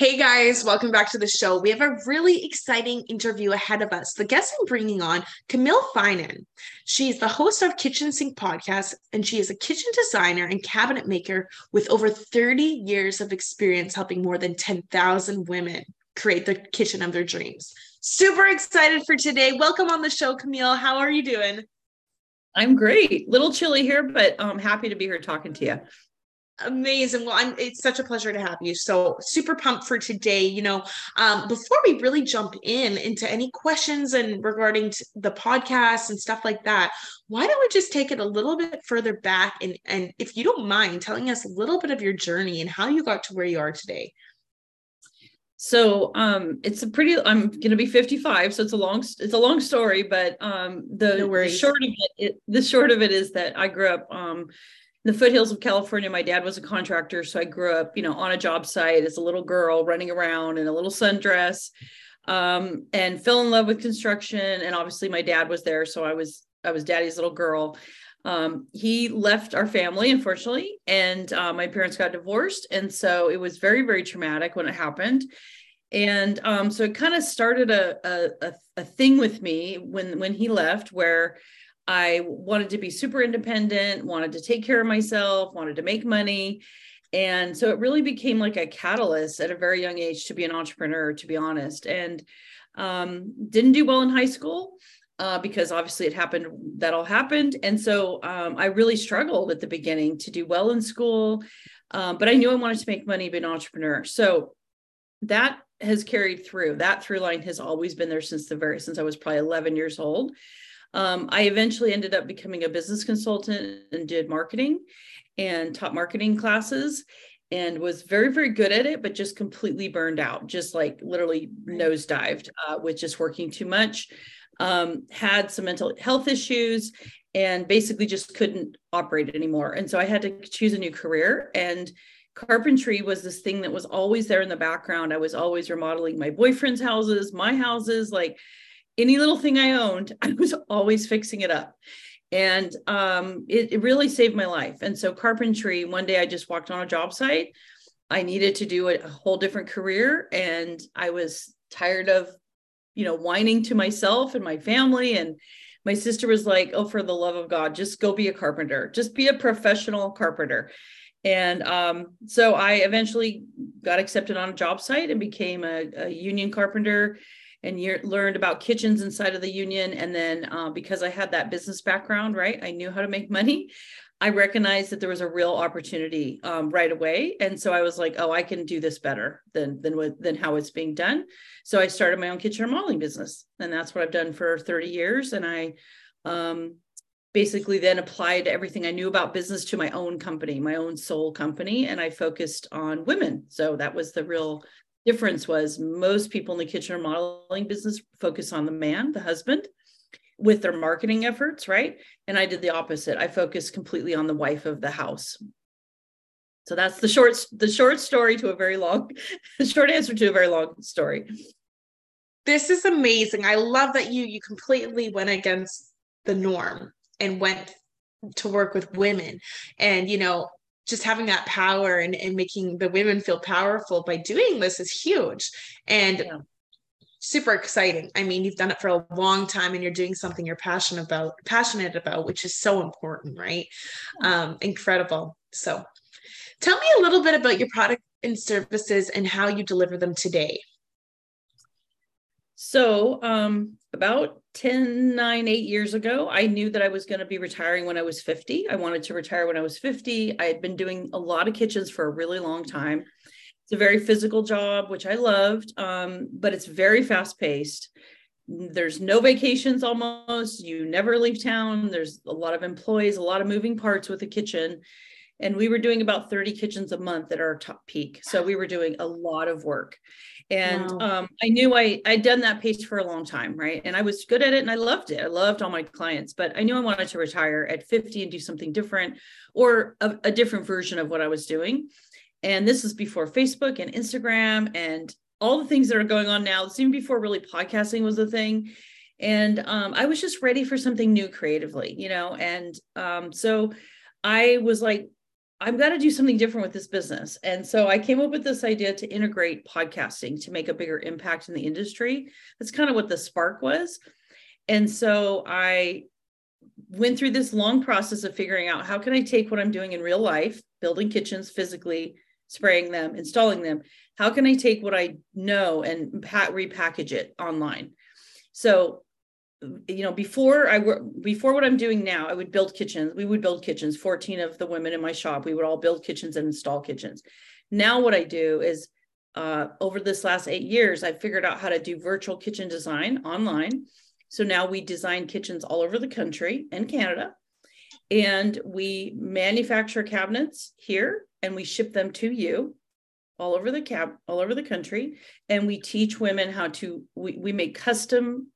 Hey guys, welcome back to the show. We have a really exciting interview ahead of us. The guest I'm bringing on, Camille Finan. She's the host of Kitchen Sink Podcast, and she is a kitchen designer and cabinet maker with over 30 years of experience helping more than 10,000 women create the kitchen of their dreams. Super excited for today. Welcome on the show, Camille. How are you doing? I'm great. Little chilly here, but I'm happy to be here talking to you. Amazing. Well, I'm, it's such a pleasure to have you. So super pumped for today. You know, um, before we really jump in into any questions and regarding the podcast and stuff like that, why don't we just take it a little bit further back and and if you don't mind telling us a little bit of your journey and how you got to where you are today. So um, it's a pretty. I'm going to be 55, so it's a long. It's a long story, but um, the, no the short of it, it, the short of it is that I grew up um, the foothills of California. My dad was a contractor, so I grew up, you know, on a job site as a little girl, running around in a little sundress, um, and fell in love with construction. And obviously, my dad was there, so I was I was daddy's little girl. Um, he left our family, unfortunately, and uh, my parents got divorced, and so it was very very traumatic when it happened. And um, so it kind of started a, a a thing with me when when he left, where I wanted to be super independent, wanted to take care of myself, wanted to make money. And so it really became like a catalyst at a very young age to be an entrepreneur, to be honest. And um, didn't do well in high school uh, because obviously it happened, that all happened. And so um, I really struggled at the beginning to do well in school. Um, but I knew I wanted to make money, be an entrepreneur. So that has carried through. That through line has always been there since the very, since I was probably 11 years old. Um, I eventually ended up becoming a business consultant and did marketing and taught marketing classes and was very, very good at it, but just completely burned out, just like literally nosedived uh, with just working too much. Um, had some mental health issues and basically just couldn't operate anymore. And so I had to choose a new career. And carpentry was this thing that was always there in the background. I was always remodeling my boyfriend's houses, my houses, like any little thing I owned, I was always fixing it up. And um, it, it really saved my life. And so, carpentry, one day I just walked on a job site. I needed to do a, whole different career. And I was tired of, you know, whining to myself and my family. And my sister was like, oh, for the love of God, just go be a carpenter, just be a professional carpenter. And um, so I eventually got accepted on a job site and became a, a union carpenter and learned about kitchens inside of the union. And then uh, because I had that business background, right, I knew how to make money. I recognized that there was a real opportunity um, right away, and so I was like, "Oh, I can do this better than than than how it's being done." So I started my own kitchen remodeling business, and that's what I've done for 30 years. And I um, basically then applied everything I knew about business to my own company, my own sole company, and I focused on women. So that was the real difference was most people in the kitchen remodeling business focus on the man, the husband, with their marketing efforts, right? And I did the opposite. I focused completely on the wife of the house. So that's the short the short story to a very long short answer to a very long story. This is amazing. I love that you you completely went against the norm and went to work with women and you know just having that power and, and making the women feel powerful by doing this is huge and yeah. super exciting. I mean you've done it for a long time and you're doing something you're passionate about passionate about which is so important right? Um, incredible. So tell me a little bit about your product and services and how you deliver them today so um, about 10, 9, 8 years ago, I knew that I was going to be retiring when I was 50. I wanted to retire when I was 50. I had been doing a lot of kitchens for a really long time. It's a very physical job, which I loved, um, but it's very fast paced. There's no vacations almost. You never leave town. There's a lot of employees, a lot of moving parts with the kitchen. and we were doing about 30 kitchens a month at our top peak so we were doing a lot of work and wow. um, i knew i i'd done that pace for a long time right? And i was good at it and i loved it. I loved all my clients but i knew i wanted to retire at 50 and do something different or a, a different version of what i was doing. And this was before facebook and instagram and all the things that are going on now. It's even before really podcasting was a thing. And um, i was just ready for something new creatively you know? And um, so i was like I've got to do something different with this business. And so I came up with this idea to integrate podcasting to make a bigger impact in the industry. That's kind of what the spark was. And so I went through this long process of figuring out how can I take what I'm doing in real life, building kitchens physically, spraying them, installing them. How can I take what I know and repackage it online? So you know before i were before what i'm doing now i would build kitchens we would build kitchens 14 of the women in my shop we would all build kitchens and install kitchens. Now what i do is uh, over this last eight years i've figured out how to do virtual kitchen design online. So now we design kitchens all over the country and canada. And we manufacture cabinets here and we ship them to you all over the cap all over the country. And we teach women how to we, we make custom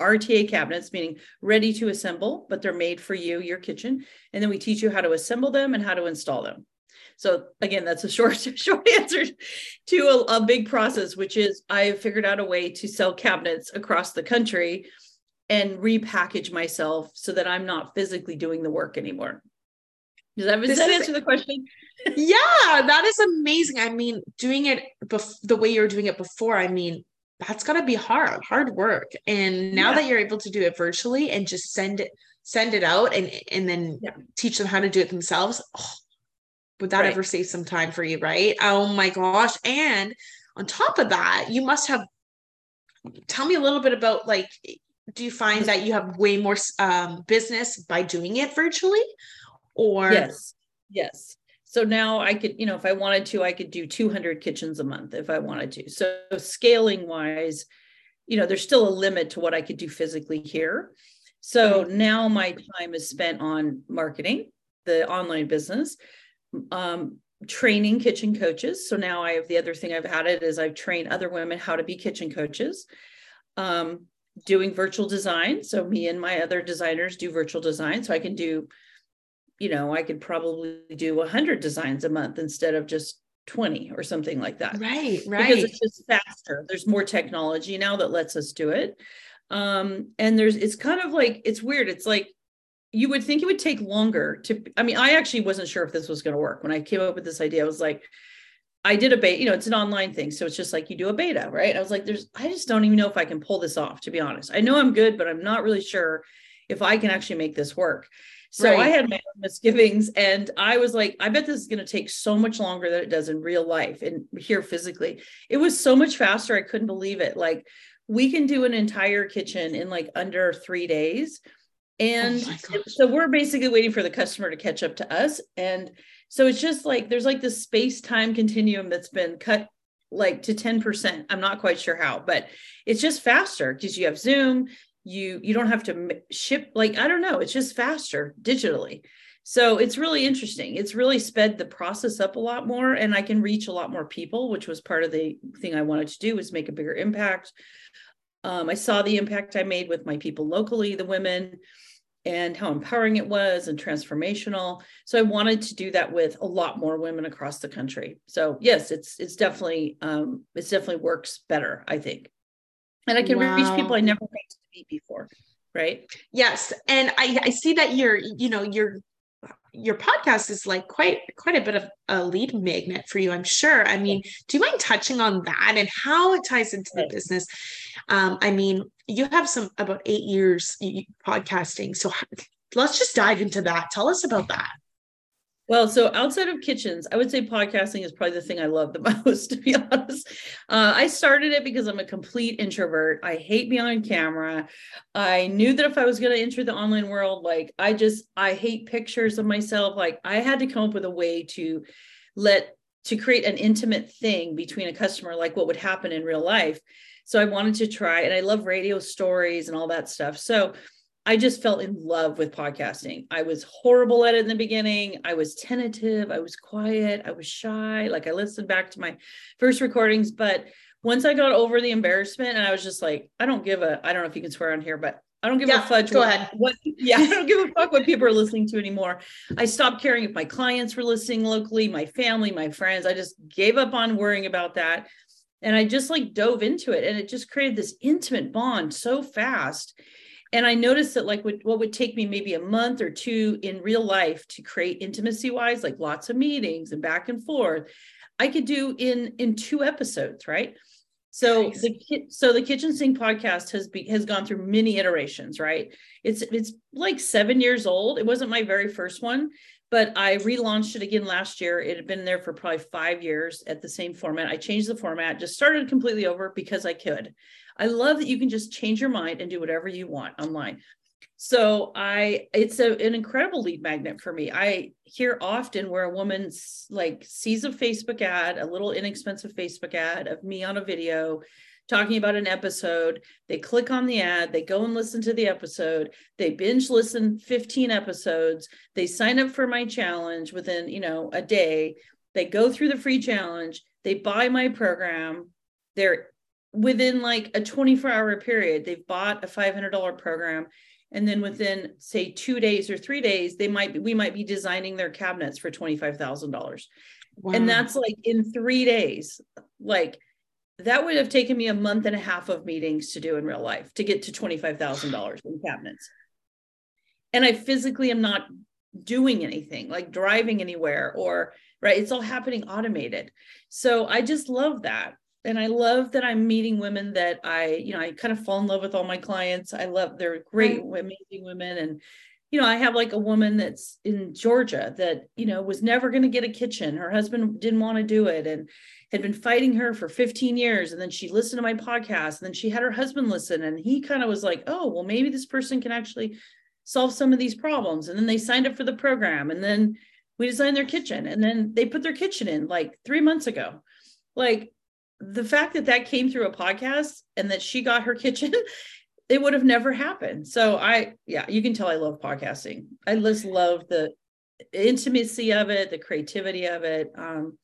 RTA cabinets, meaning ready to assemble, but they're made for you, your kitchen. And then we teach you how to assemble them and how to install them. So again, that's a short, short answer to a, a big process, which is I've figured out a way to sell cabinets across the country and repackage myself so that I'm not physically doing the work anymore. Does that, does that answer the question? yeah, that is amazing. I mean, doing it bef- the way you're doing it before, I mean, that's got to be hard hard work and now yeah. that you're able to do it virtually and just send it send it out and and then yeah. teach them how to do it themselves oh, would that right. ever save some time for you right oh my gosh and on top of that you must have tell me a little bit about like do you find that you have way more um, business by doing it virtually or yes yes so now I could, you know, if I wanted to, I could do 200 kitchens a month if I wanted to. So scaling wise, you know, there's still a limit to what I could do physically here. So now my time is spent on marketing the online business, um, training kitchen coaches. So now I have the other thing I've added is I've trained other women how to be kitchen coaches. Um, doing virtual design. So me and my other designers do virtual design. So I can do you know, I could probably do 100 designs a month instead of just 20 or something like that. Right, right. Because it's just faster. There's more technology now that lets us do it. Um, and there's, it's kind of like, it's weird. It's like, you would think it would take longer to, I mean, I actually wasn't sure if this was going to work. When I came up with this idea, I was like, I did a beta, you know, it's an online thing. So it's just like you do a beta, right? I was like, there's, I just don't even know if I can pull this off, to be honest. I know I'm good, but I'm not really sure if I can actually make this work. So right. I had my own misgivings and I was like, I bet this is going to take so much longer than it does in real life and here physically. It was so much faster. I couldn't believe it. Like we can do an entire kitchen in like under three days. Oh and oh so we're basically waiting for the customer to catch up to us. And so it's just like there's like this space time continuum that's been cut like to 10%. I'm not quite sure how, but it's just faster because you have Zoom, you you don't have to ship like i don't know it's just faster digitally. So it's really interesting it's really sped the process up a lot more and i can reach a lot more people which was part of the thing i wanted to do was make a bigger impact. Um, i saw the impact i made with my people locally the women and how empowering it was and transformational. So i wanted to do that with a lot more women across the country. So yes it's it's definitely um, it's definitely works better i think. And i can wow. reach people i never before right? Yes and i i see that your you know your your podcast is like quite quite a bit of a lead magnet for you i'm sure. I mean do you mind touching on that and how it ties into the business? Um i mean you have some about eight years podcasting so let's just dive into that. Tell us about that well, so outside of kitchens, I would say podcasting is probably the thing I love the most, to be honest. Uh, I started it because I'm a complete introvert. I hate being on camera. I knew that if I was going to enter the online world, like I just, I hate pictures of myself. Like I had to come up with a way to let, to create an intimate thing between a customer, like what would happen in real life. So I wanted to try, and I love radio stories and all that stuff. So I just fell in love with podcasting. I was horrible at it in the beginning. I was tentative, I was quiet, I was shy. Like I listened back to my first recordings, but once I got over the embarrassment and I was just like, I don't give a I don't know if you can swear on here, but I don't give yeah, a fudge. Go what, ahead. What, yeah, I don't give a fuck what people are listening to anymore. I stopped caring if my clients were listening locally, my family, my friends. I just gave up on worrying about that. And I just like dove into it and it just created this intimate bond so fast. And I noticed that like what, what would take me maybe a month or two in real life to create intimacy wise, like lots of meetings and back and forth, I could do in in two episodes, right? So nice. the so the kitchen sink podcast has be, has gone through many iterations, right? It's it's like seven years old. It wasn't my very first one, but I relaunched it again last year. It had been there for probably five years at the same format. I changed the format, just started completely over because I could. I love that you can just change your mind and do whatever you want online. So i it's a, an incredible lead magnet for me. I hear often where a woman like sees a facebook ad a little inexpensive facebook ad of me on a video talking about an episode. They click on the ad they go and listen to the episode they binge listen 15 episodes they sign up for my challenge within you know a day they go through the free challenge they buy my program they're within like a 24 hour period they've bought a $500 program and then within say two days or three days they might be, we might be designing their cabinets for $25000 wow. and that's like in three days. Like that would have taken me a month and a half of meetings to do in real life to get to $25000 in cabinets. And i physically am not doing anything like driving anywhere or right it's all happening automated. So i just love that and I love that I'm meeting women that I, you know, I kind of fall in love with all my clients. I love they're great, mm-hmm. amazing women. And, you know, I have like a woman that's in Georgia that, you know, was never going to get a kitchen. Her husband didn't want to do it and had been fighting her for 15 years. And then she listened to my podcast and then she had her husband listen. And he kind of was like, oh, well, maybe this person can actually solve some of these problems. And then they signed up for the program. And then we designed their kitchen. And then they put their kitchen in like three months ago. Like the fact that that came through a podcast and that she got her kitchen it would have never happened so i yeah you can tell i love podcasting i just love the intimacy of it the creativity of it um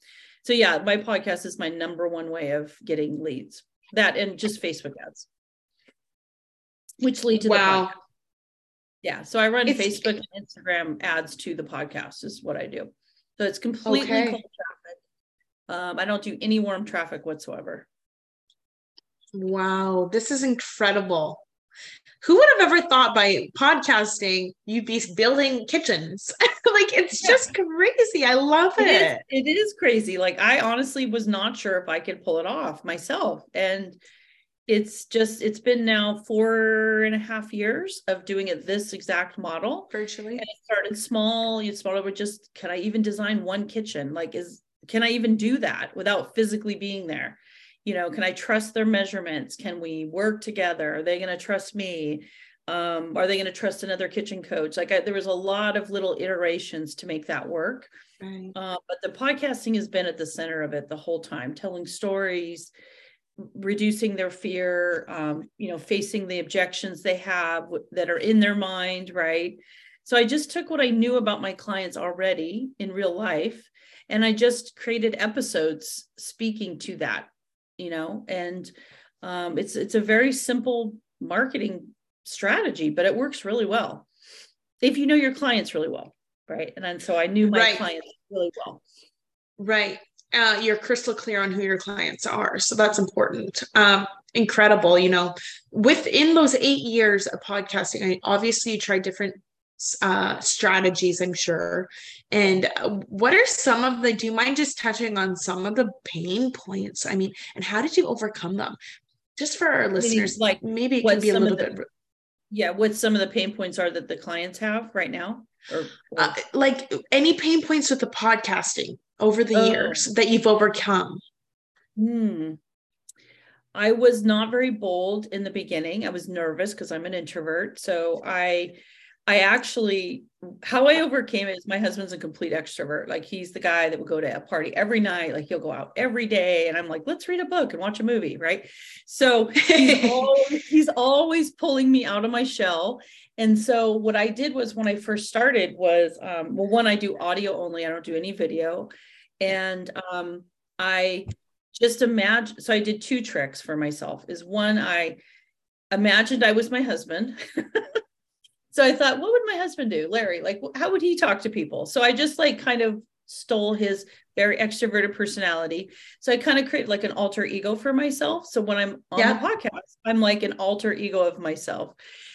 so yeah my podcast is my number one way of getting leads that and just facebook ads which lead to wow. the podcast. yeah so i run it's, facebook and instagram ads to the podcast is what i do so it's completely okay. Um, I don't do any warm traffic whatsoever. Wow, this is incredible. Who would have ever thought by podcasting you'd be building kitchens? like it's just crazy. I love it. It is, it is crazy. Like I honestly was not sure if I could pull it off myself. And it's just it's been now four and a half years of doing it this exact model virtually and it started small you started with just can i even design one kitchen like is can I even do that without physically being there? You know, can I trust their measurements? Can we work together? Are they going to trust me? Um, are they going to trust another kitchen coach? Like I, there was a lot of little iterations to make that work. Right. Uh, but the podcasting has been at the center of it the whole time, telling stories, reducing their fear, um, you know, facing the objections they have that are in their mind, right? So I just took what I knew about my clients already in real life and i just created episodes speaking to that you know and um, it's it's a very simple marketing strategy but it works really well. If you know your clients really well right? And then so i knew my right. clients really well. Right. Uh, you're crystal clear on who your clients are. So that's important. Um, incredible you know. Within those eight years of podcasting I, obviously you tried different uh, strategies, I'm sure. And uh, what are some of the, do you mind just touching on some of the pain points? I mean, and how did you overcome them? Just for our listeners, like maybe it can be a little the, bit. Yeah, what some of the pain points are that the clients have right now? Or, or... Uh, like any pain points with the podcasting over the oh. years that you've overcome? Hmm. I was not very bold in the beginning. I was nervous because I'm an introvert. So I I actually how I overcame it is my husband's a complete extrovert. Like he's the guy that would go to a party every night. Like he'll go out every day. And I'm like, let's read a book and watch a movie. Right. So he's, always, he's always pulling me out of my shell. And so what I did was when I first started was, um, well, one, I do audio only. I don't do any video. And um, I just imagine, so I did two tricks for myself is one, I imagined I was my husband. so I thought, what would my husband do? Larry, like, how would he talk to people? So I just like kind of stole his very extroverted personality. So I kind of created like an alter ego for myself. So when I'm on yeah. the podcast, I'm like an alter ego of myself,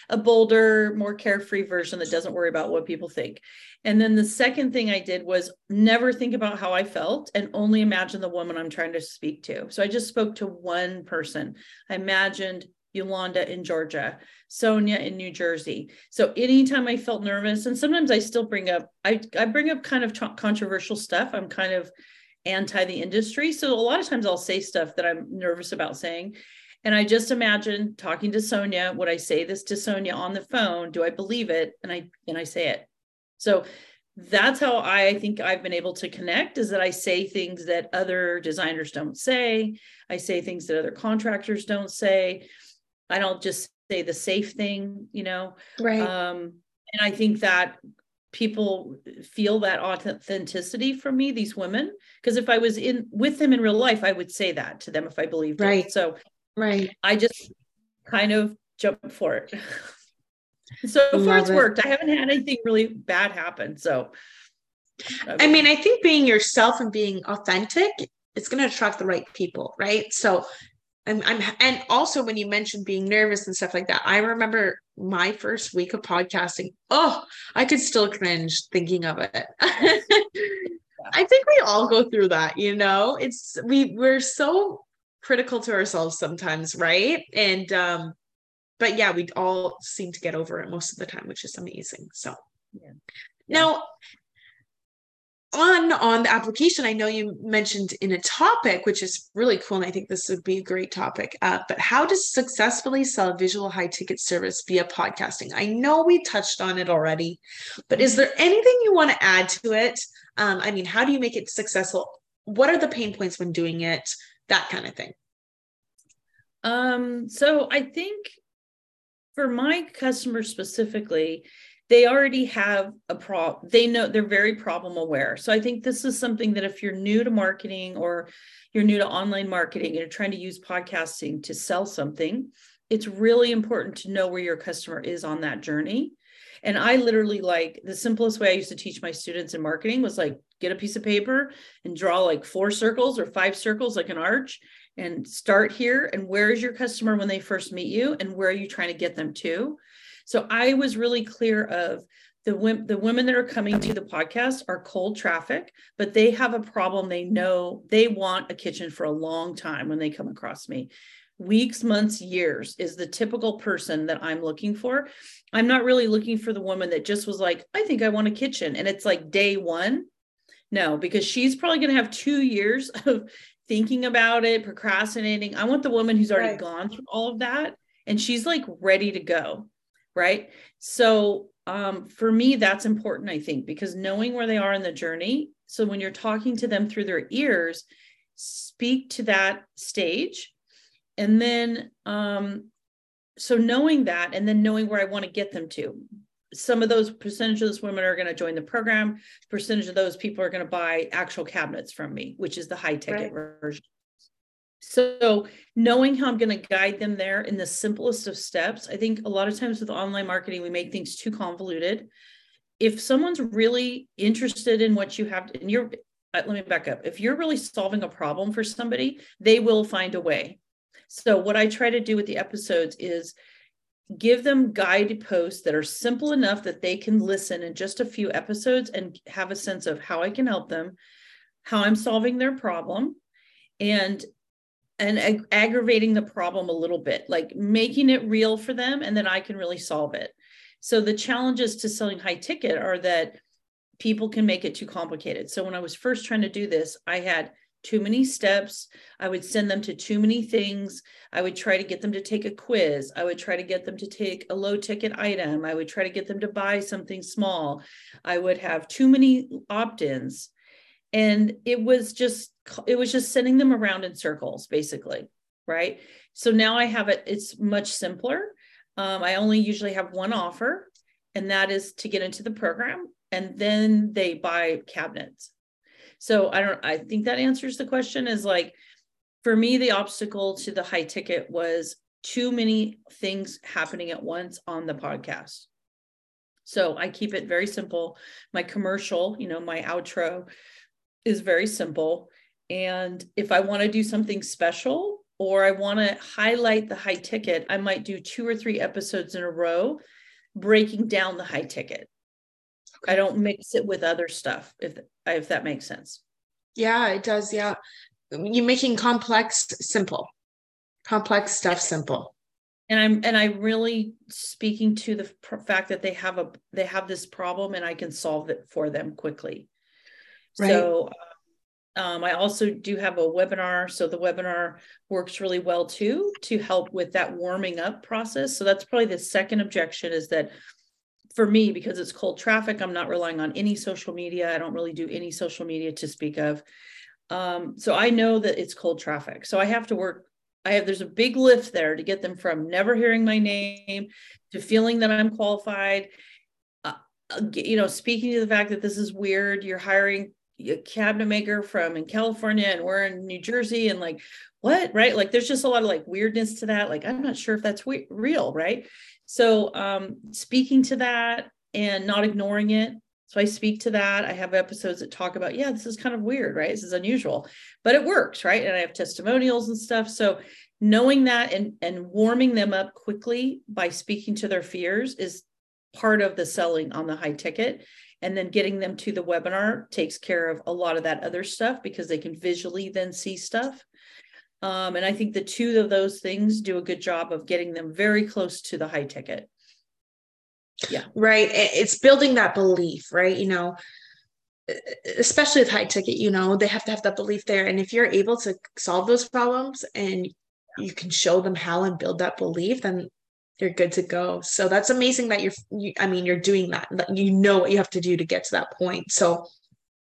a bolder, more carefree version that doesn't worry about what people think. And then the second thing I did was never think about how I felt and only imagine the woman I'm trying to speak to. So I just spoke to one person. I imagined Yolanda in Georgia, Sonia in New Jersey. So anytime I felt nervous, and sometimes I still bring up, I, I bring up kind of t- controversial stuff. I'm kind of anti the industry. So a lot of times I'll say stuff that I'm nervous about saying. And I just imagine talking to Sonia, would I say this to Sonia on the phone? Do I believe it? And I and I say it. So that's how I think I've been able to connect is that I say things that other designers don't say. I say things that other contractors don't say. I don't just say the safe thing, you know. Right. Um, and I think that people feel that authenticity from me, these women, because if I was in with them in real life, I would say that to them if I believed right. it. So right. I just kind of jump for it. so Love far it's it. worked. I haven't had anything really bad happen. So I mean, I mean, I think being yourself and being authentic, it's going to attract the right people, right? So I'm, I'm and also when you mentioned being nervous and stuff like that i remember my first week of podcasting oh i could still cringe thinking of it. I think we all go through that you know? It's we we're so critical to ourselves sometimes right? And um but yeah we all seem to get over it most of the time which is amazing so. Yeah. now on on the application. I know you mentioned in a topic which is really cool and i think this would be a great topic uh, but how to successfully sell a visual high ticket service via podcasting? I know we touched on it already but is there anything you want to add to it? Um, i mean how do you make it successful? What are the pain points when doing it? That kind of thing. Um so i think for my customers specifically they already have a problem they know they're very problem aware. So i think this is something that if you're new to marketing or you're new to online marketing and you're trying to use podcasting to sell something it's really important to know where your customer is on that journey. And i literally like the simplest way i used to teach my students in marketing was like get a piece of paper and draw like four circles or five circles like an arch and start here. And where is your customer when they first meet you? And where are you trying to get them to so I was really clear of the women the women that are coming to the podcast are cold traffic but they have a problem they know they want a kitchen for a long time when they come across me. Weeks months years is the typical person that i'm looking for. I'm not really looking for the woman that just was like i think i want a kitchen and it's like day one no because she's probably going to have two years of thinking about it procrastinating. I want the woman who's already right. gone through all of that and she's like ready to go right? So um, for me, that's important, I think, because knowing where they are in the journey. So when you're talking to them through their ears, speak to that stage. And then, um, so knowing that, and then knowing where I want to get them to. Some of those percentage of those women are going to join the program. Percentage of those people are going to buy actual cabinets from me, which is the high ticket right. version. So, knowing how I'm going to guide them there in the simplest of steps, I think a lot of times with online marketing, we make things too convoluted. If someone's really interested in what you have, and you're, uh, let me back up. If you're really solving a problem for somebody, they will find a way. So, what I try to do with the episodes is give them guide posts that are simple enough that they can listen in just a few episodes and have a sense of how I can help them, how I'm solving their problem, and and ag- aggravating the problem a little bit, like making it real for them, and then I can really solve it. So the challenges to selling high ticket are that people can make it too complicated. So when I was first trying to do this, I had too many steps. I would send them to too many things. I would try to get them to take a quiz. I would try to get them to take a low ticket item. I would try to get them to buy something small. I would have too many opt ins. And it was just, it was just sending them around in circles, basically. Right. So now I have it, it's much simpler. Um, I only usually have one offer, and that is to get into the program. And then they buy cabinets so I don't, I think that answers the question is like, for me, the obstacle to the high ticket was too many things happening at once on the podcast. So I keep it very simple. My commercial, you know, my outro is very simple. And if I want to do something special or I want to highlight the high ticket, I might do two or three episodes in a row breaking down the high ticket. I don't mix it with other stuff if if that makes sense. Yeah, it does. Yeah. You're making complex simple. Complex stuff simple. And I'm and I'm really speaking to the fact that they have a they have this problem and I can solve it for them quickly. Right. So um, I also do have a webinar. So the webinar works really well too to help with that warming up process. So that's probably the second objection is that for me, because it's cold traffic, I'm not relying on any social media. I don't really do any social media to speak of. Um, so I know that it's cold traffic. So I have to work. I have there's a big lift there to get them from never hearing my name to feeling that I'm qualified. Uh, uh you know, speaking to the fact that this is weird. You're hiring a cabinet maker from in California and we're in New Jersey and like what right like there's just a lot of like weirdness to that like I'm not sure if that's we- real right so um, speaking to that and not ignoring it. So I speak to that. I have episodes that talk about, yeah, this is kind of weird, right? This is unusual, but it works, right? And I have testimonials and stuff. So knowing that and and warming them up quickly by speaking to their fears is part of the selling on the high ticket and then getting them to the webinar takes care of a lot of that other stuff because they can visually then see stuff um, and I think the two of those things do a good job of getting them very close to the high ticket. Yeah. Right. It's building that belief, right? You know, especially with high ticket, you know, they have to have that belief there. And if you're able to solve those problems and you can show them how and build that belief, then you're good to go. So that's amazing that you're, you, I mean, you're doing that. You know what you have to do to get to that point. So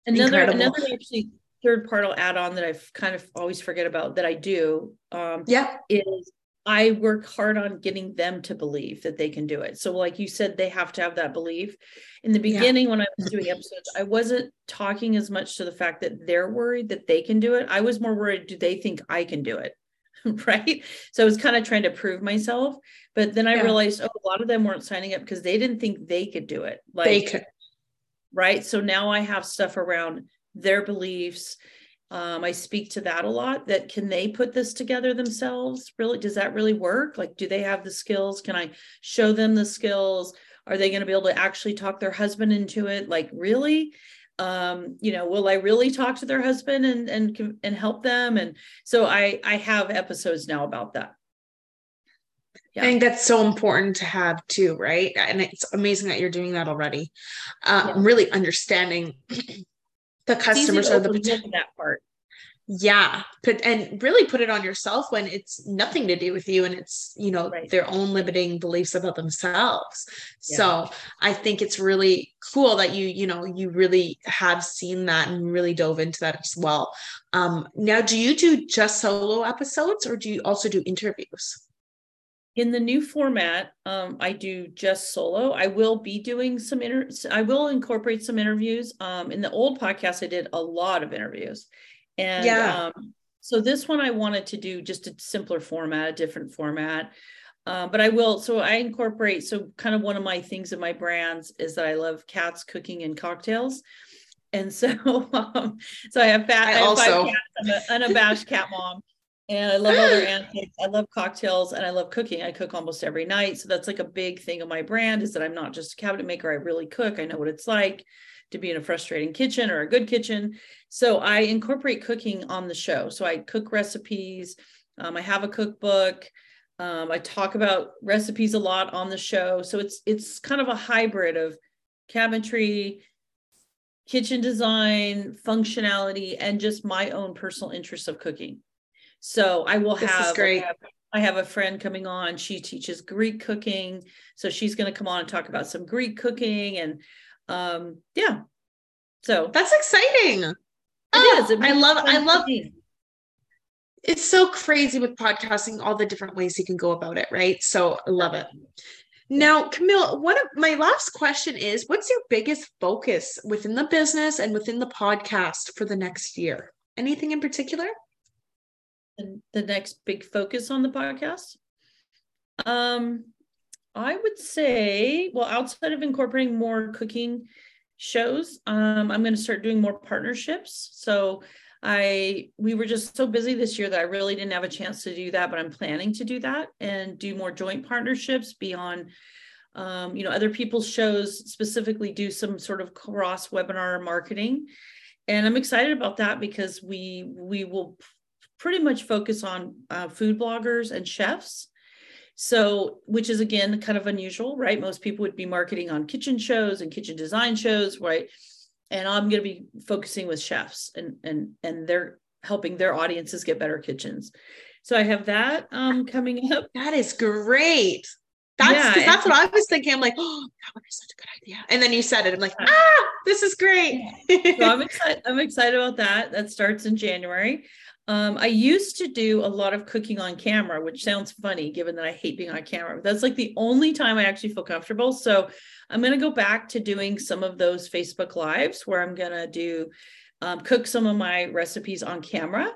another, incredible. another actually third part I'll add on that I've kind of always forget about that I do. Um, yeah, is I work hard on getting them to believe that they can do it. So, like you said, they have to have that belief. In the beginning, yeah. when I was doing episodes, I wasn't talking as much to the fact that they're worried that they can do it. I was more worried, do they think I can do it? right. So I was kind of trying to prove myself. But then I yeah. realized, oh, a lot of them weren't signing up because they didn't think they could do it. Like, they could. Right. So now I have stuff around their beliefs. Um, I speak to that a lot. That can they put this together themselves? Really, does that really work? Like, do they have the skills? Can I show them the skills? Are they going to be able to actually talk their husband into it? Like, really? Um, you know, will I really talk to their husband and and and help them? And so I I have episodes now about that. Yeah. I think that's so important to have too, right? And it's amazing that you're doing that already. Um, yeah. Really understanding the customers are the potential that part yeah put and really put it on yourself when it's nothing to do with you and it's you know right. their own limiting beliefs about themselves. Yeah. so i think it's really cool that you you know you really have seen that and really dove into that as well. Um now do you do just solo episodes or do you also do interviews? In the new format um, i do just solo. I will be doing some inter i will incorporate some interviews. Um, in the old podcast i did a lot of interviews and yeah. um, so this one i wanted to do just a simpler format a different format uh, but i will so i incorporate so kind of one of my things in my brands is that i love cats cooking and cocktails and so um, so i have fat i, I have also cats. i'm an unabashed cat mom and I love other antiques. I love cocktails and I love cooking. I cook almost every night. So that's like a big thing of my brand is that I'm not just a cabinet maker. I really cook. I know what it's like to be in a frustrating kitchen or a good kitchen. So I incorporate cooking on the show. So I cook recipes. Um, I have a cookbook. Um, I talk about recipes a lot on the show. So it's it's kind of a hybrid of cabinetry, kitchen design, functionality, and just my own personal interest of cooking. So I will this have, great. I have I have a friend coming on. She teaches Greek cooking, so she's going to come on and talk about some Greek cooking, and um, yeah. So that's exciting. It oh, is. It I love. I love. It's so crazy with podcasting, all the different ways you can go about it, right? So I love it. Now, Camille, one of my last question is what's your biggest focus within the business and within the podcast for the next year? Anything in particular? The, the next big focus on the podcast? Um, I would say, well, outside of incorporating more cooking shows, um, I'm going to start doing more partnerships. So I we were just so busy this year that I really didn't have a chance to do that, but I'm planning to do that and do more joint partnerships beyond um, you know other people's shows specifically do some sort of cross webinar marketing and i'm excited about that because we we will pretty much focus on uh, food bloggers and chefs so which is again kind of unusual right most people would be marketing on kitchen shows and kitchen design shows right and I'm going to be focusing with chefs and and and they're helping their audiences get better kitchens. So I have that um coming up. That is great. That's yeah, that's what I was thinking. I'm like, oh, that would be such a good idea. And then you said it. I'm like, ah, this is great. so I'm excited. I'm excited about that. That starts in January. Um, I used to do a lot of cooking on camera, which sounds funny given that I hate being on camera. But That's like the only time I actually feel comfortable. So I'm going to go back to doing some of those Facebook Lives where I'm going to do um, cook some of my recipes on camera.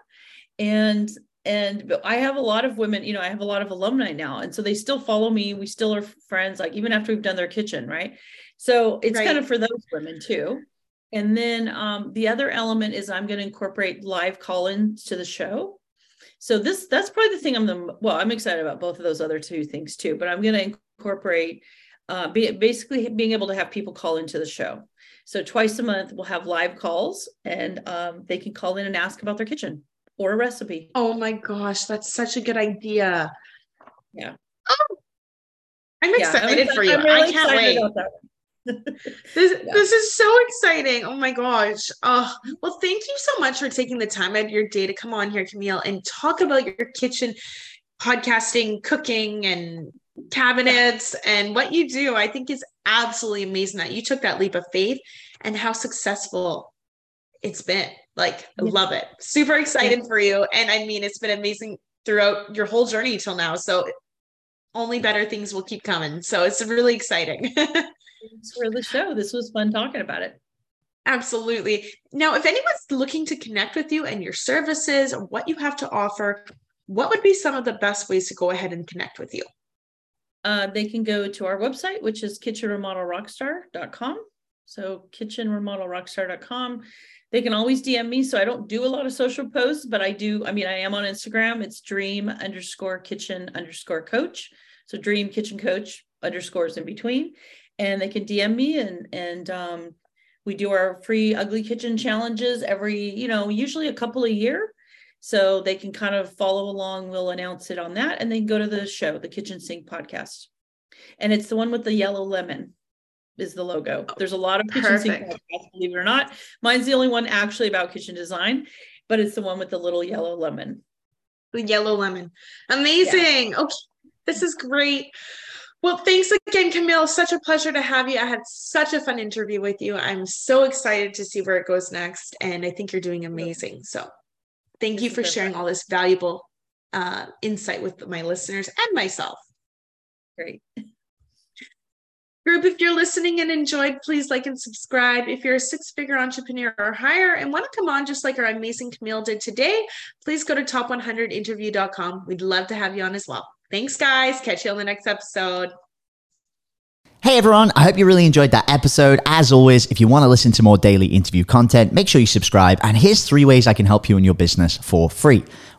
And and I have a lot of women, you know, I have a lot of alumni now. And so they still follow me. We still are friends, like even after we've done their kitchen, right? So it's right. kind of for those women too. And then um, the other element is I'm going to incorporate live call-ins to the show. So this that's probably the thing I'm the well, I'm excited about both of those other two things too. But I'm going to incorporate uh, be, basically being able to have people call into the show. So twice a month we'll have live calls, and um, they can call in and ask about their kitchen or a recipe. Oh my gosh, that's such a good idea. Yeah. Oh, I'm excited yeah, I'm for you. Really I can't wait this yeah. this is so exciting. Oh my gosh. Oh, well, thank you so much for taking the time out of your day to come on here, Camille, and talk about your kitchen podcasting, cooking, and cabinets and what you do. I think is absolutely amazing that you took that leap of faith and how successful it's been. Like, yeah. love it. Super excited yeah. for you. And I mean, it's been amazing throughout your whole journey till now. So only better things will keep coming. So it's really exciting. For the show. This was fun talking about it. Absolutely. Now, if anyone's looking to connect with you and your services or what you have to offer, what would be some of the best ways to go ahead and connect with you? Uh, they can go to our website, which is kitchenremodelrockstar.com. So kitchenremodelrockstar.com. They can always DM me. So I don't do a lot of social posts, but I do. I mean, I am on Instagram. It's dream underscore kitchen underscore coach. So dream kitchen coach underscores in between and they can DM me and and um, we do our free ugly kitchen challenges every you know usually a couple a year. So they can kind of follow along. We'll announce it on that and then go to the show the kitchen sink podcast. And it's the one with the yellow lemon is the logo. There's a lot of kitchen Perfect. sink podcasts believe it or not. Mine's the only one actually about kitchen design but it's the one with the little yellow lemon. The yellow lemon. Amazing. Yeah. okay. This is great well, thanks again, Camille. Such a pleasure to have you. I had such a fun interview with you. I'm so excited to see where it goes next. And I think you're doing amazing. So thank you for sharing all this valuable uh, insight with my listeners and myself. Great. Group, if you're listening and enjoyed, please like and subscribe. If you're a six figure entrepreneur or higher and want to come on just like our amazing Camille did today, please go to top100interview.com. We'd love to have you on as well. Thanks, guys. Catch you on the next episode. Hey everyone, I hope you really enjoyed that episode. As always, if you want to listen to more daily interview content, make sure you subscribe. And here's three ways I can help you in your business for free.